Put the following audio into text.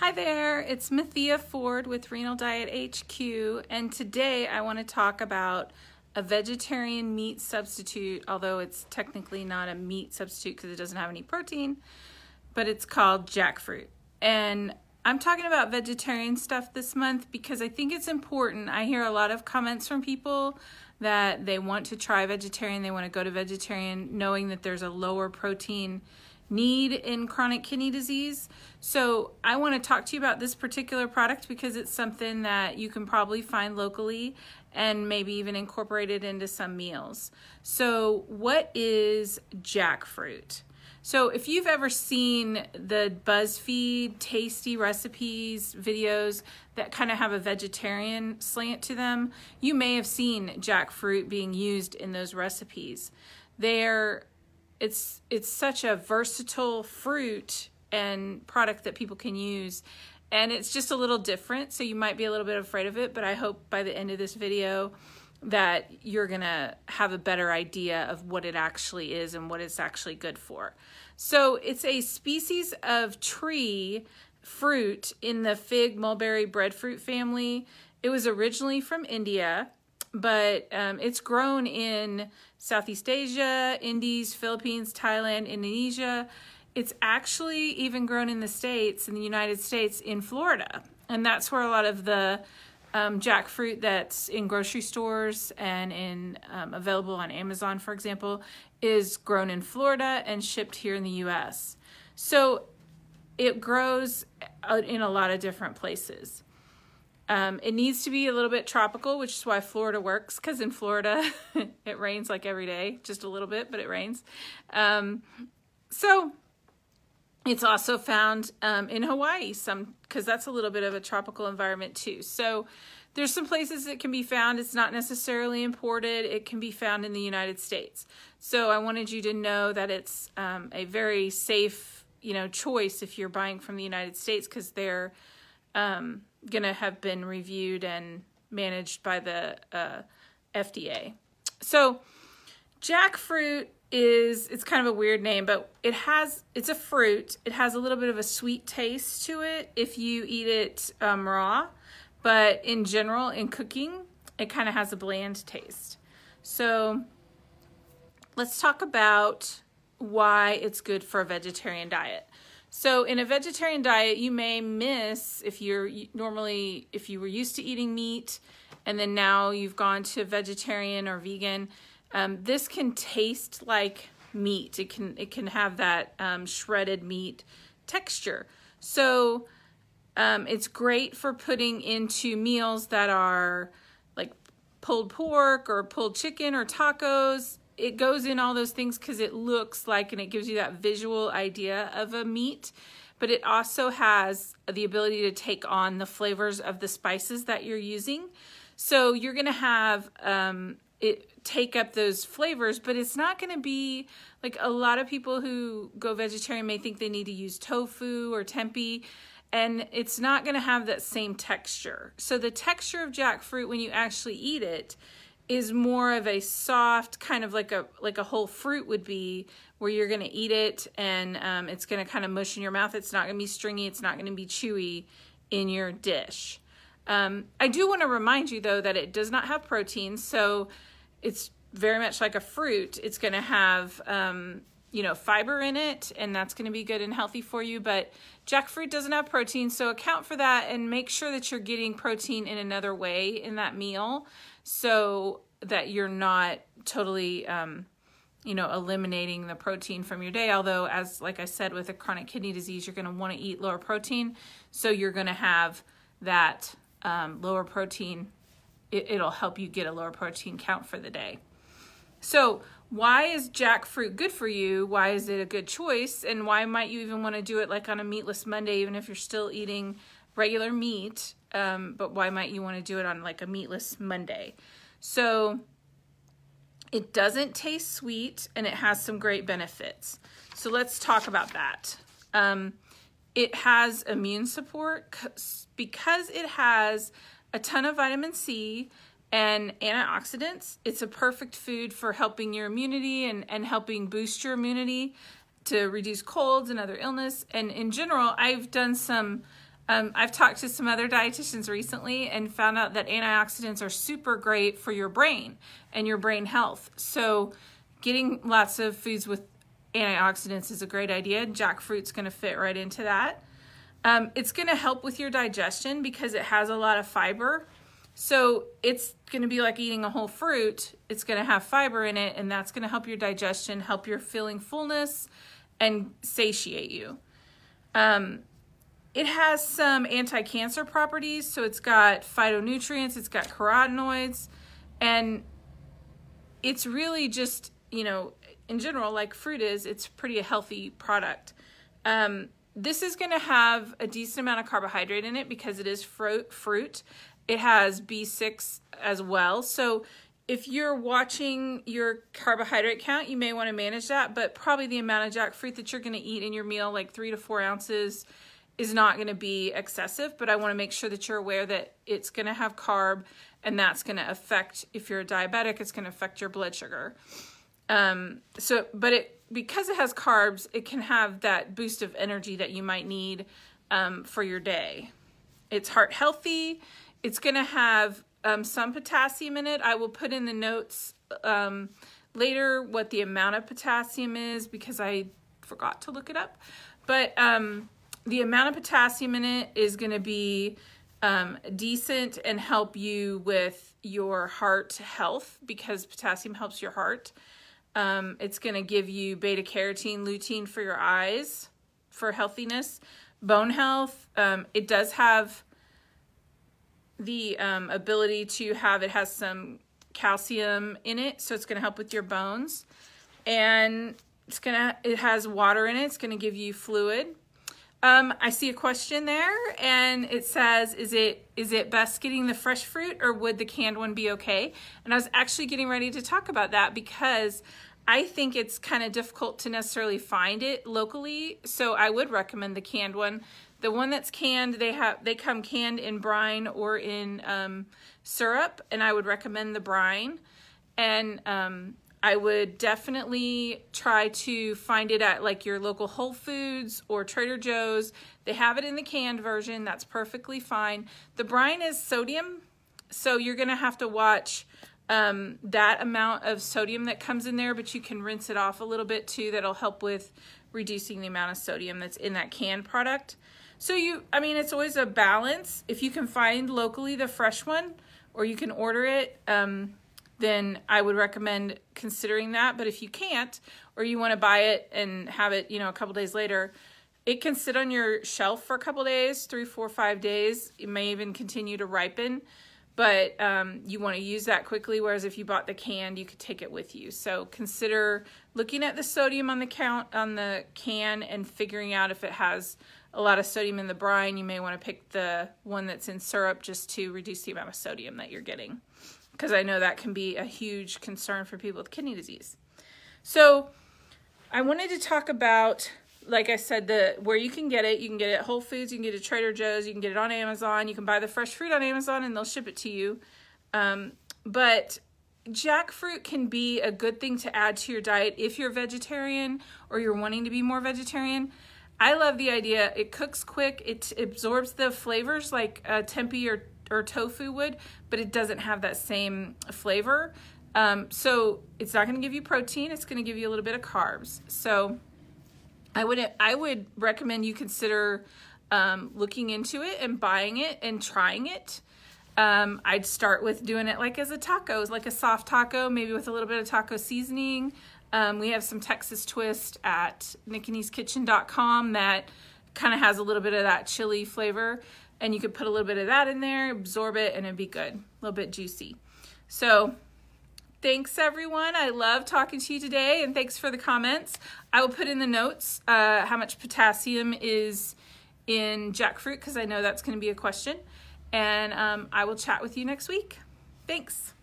Hi there, it's Mathea Ford with Renal Diet HQ, and today I want to talk about a vegetarian meat substitute, although it's technically not a meat substitute because it doesn't have any protein, but it's called jackfruit. And I'm talking about vegetarian stuff this month because I think it's important. I hear a lot of comments from people that they want to try vegetarian, they want to go to vegetarian, knowing that there's a lower protein need in chronic kidney disease. So, I want to talk to you about this particular product because it's something that you can probably find locally and maybe even incorporate it into some meals. So, what is jackfruit? So, if you've ever seen the BuzzFeed tasty recipes videos that kind of have a vegetarian slant to them, you may have seen jackfruit being used in those recipes. They're it's it's such a versatile fruit and product that people can use. And it's just a little different so you might be a little bit afraid of it but i hope by the end of this video that you're gonna have a better idea of what it actually is and what it's actually good for. So it's a species of tree fruit in the fig mulberry breadfruit family. It was originally from india but um, it's grown in Southeast Asia, Indies, Philippines, Thailand, Indonesia. It's actually even grown in the States, in the United States, in Florida. And that's where a lot of the um, jackfruit that's in grocery stores and in um, available on Amazon, for example, is grown in Florida and shipped here in the U.S. So it grows in a lot of different places. Um, it needs to be a little bit tropical, which is why Florida works, because in Florida it rains like every day, just a little bit, but it rains. Um, so it's also found um, in Hawaii, some because that's a little bit of a tropical environment too. So there's some places it can be found. It's not necessarily imported. It can be found in the United States. So I wanted you to know that it's um, a very safe, you know, choice if you're buying from the United States because they're um, going to have been reviewed and managed by the uh, FDA. So, jackfruit is it's kind of a weird name, but it has it's a fruit. It has a little bit of a sweet taste to it if you eat it um, raw, but in general, in cooking, it kind of has a bland taste. So, let's talk about why it's good for a vegetarian diet. So in a vegetarian diet, you may miss if you're normally if you were used to eating meat and then now you've gone to vegetarian or vegan. Um, this can taste like meat. It can it can have that um, shredded meat texture. So um, it's great for putting into meals that are like pulled pork or pulled chicken or tacos it goes in all those things because it looks like and it gives you that visual idea of a meat but it also has the ability to take on the flavors of the spices that you're using. So you're going to have um, it take up those flavors but it's not going to be like a lot of people who go vegetarian may think they need to use tofu or tempeh and it's not going to have that same texture. So the texture of jackfruit when you actually eat it is more of a soft kind of like a like a whole fruit would be where you're going to eat it and um, it's going to kind of mush in your mouth. It's not going to be stringy. It's not going to be chewy in your dish. Um, i do want to remind you though that it does not have protein so it's very much like a fruit. It's going to have um, you know fiber in it and that's going to be good and healthy for you but jackfruit doesn't have protein so account for that and make sure that you're getting protein in another way in that meal so that you're not totally um, you know eliminating the protein from your day. Although as like i said with a chronic kidney disease you're going to want to eat lower protein. So you're going to have that um, lower protein. It, it'll help you get a lower protein count for the day. So why is jackfruit good for you? Why is it a good choice? And why might you even want to do it like on a meatless monday even if you're still eating regular meat um, but why might you want to do it on like a meatless Monday? So it doesn't taste sweet and it has some great benefits. So let's talk about that. Um, it has immune support because it has a ton of vitamin C and antioxidants. It's a perfect food for helping your immunity and, and helping boost your immunity to reduce colds and other illness. And in general, I've done some Um, I've talked to some other dietitians recently and found out that antioxidants are super great for your brain and your brain health. So, getting lots of foods with antioxidants is a great idea. Jackfruit's going to fit right into that. Um, it's going to help with your digestion because it has a lot of fiber. So it's going to be like eating a whole fruit. It's going to have fiber in it, and that's going to help your digestion, help your feeling fullness, and satiate you. Um, it has some anti cancer properties. So it's got phytonutrients, it's got carotenoids, and it's really just, you know, in general, like fruit is, it's pretty a healthy product. Um, this is going to have a decent amount of carbohydrate in it because it is fruit. Fruit. It has B6 as well. So if you're watching your carbohydrate count, you may want to manage that, but probably the amount of jackfruit that you're going to eat in your meal, like three to four ounces, is not going to be excessive. But I want to make sure that you're aware that it's going to have carb, and that's going to affect, if you're a diabetic, it's going to affect your blood sugar. Um, so, but it because it has carbs, it can have that boost of energy that you might need um, for your day. It's heart healthy. It's going to have um, some potassium in it. I will put in the notes um, later what the amount of potassium is because I forgot to look it up. But um, the amount of potassium in it is going to be um, decent and help you with your heart health because potassium helps your heart. Um, it's going to give you beta carotene, lutein for your eyes for healthiness, bone health. Um, it does have the um, ability to have, it has some calcium in it, so it's going to help with your bones. And it's going to, it has water in it, it's going to give you fluid. Um, I see a question there, and it says, "Is it is it best getting the fresh fruit, or would the canned one be okay?" And I was actually getting ready to talk about that because I think it's kind of difficult to necessarily find it locally, so I would recommend the canned one. The one that's canned, they have they come canned in brine or in um, syrup, and I would recommend the brine. And um, I would definitely try to find it at like your local Whole Foods or Trader Joe's. They have it in the canned version. That's perfectly fine. The brine is sodium, so you're gonna have to watch um, that amount of sodium that comes in there, but you can rinse it off a little bit too. That'll help with reducing the amount of sodium that's in that canned product. So you, I mean, it's always a balance. If you can find locally the fresh one, or you can order it, um, then I would recommend considering that. But if you can't, or you want to buy it and have it, you know, a couple days later, it can sit on your shelf for a couple days, three, four, five days. It may even continue to ripen but um, you want to use that quickly. Whereas if you bought the canned, you could take it with you. So consider looking at the sodium on the count on the can and figuring out if it has a lot of sodium in the brine. You may want to pick the one that's in syrup just to reduce the amount of sodium that you're getting, because I know that can be a huge concern for people with kidney disease. So I wanted to talk about like I said, the where you can get it, you can get it at Whole Foods, you can get it at Trader Joe's, you can get it on Amazon, you can buy the fresh fruit on Amazon, and they'll ship it to you. Um, but jackfruit can be a good thing to add to your diet if you're vegetarian or you're wanting to be more vegetarian. I love the idea. It cooks quick. It absorbs the flavors like a tempeh or or tofu would, but it doesn't have that same flavor. Um, so it's not going to give you protein. It's going to give you a little bit of carbs. So I would I would recommend you consider um, looking into it and buying it and trying it. Um, I'd start with doing it like as a taco, like a soft taco, maybe with a little bit of taco seasoning. Um, we have some Texas twist at nickaneskitchen.com that kind of has a little bit of that chili flavor, and you could put a little bit of that in there, absorb it, and it'd be good, a little bit juicy. So Thanks, everyone. I love talking to you today, and thanks for the comments. I will put in the notes uh, how much potassium is in jackfruit because I know that's going to be a question. And um, I will chat with you next week. Thanks.